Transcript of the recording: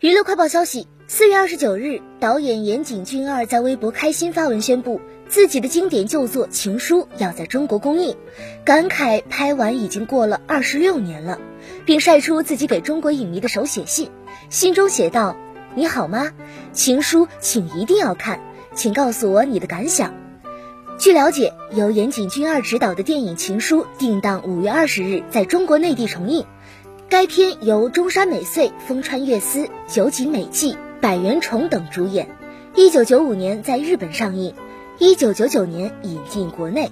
娱乐快报消息：四月二十九日，导演岩井俊二在微博开心发文宣布，自己的经典旧作《情书》要在中国公映，感慨拍完已经过了二十六年了，并晒出自己给中国影迷的手写信，信中写道：“你好吗？情书，请一定要看，请告诉我你的感想。”据了解，由岩井俊二执导的电影《情书》定档五月二十日在中国内地重映。该片由中山美穗、风川悦司、酒井美纪、百元崇等主演，一九九五年在日本上映，一九九九年引进国内。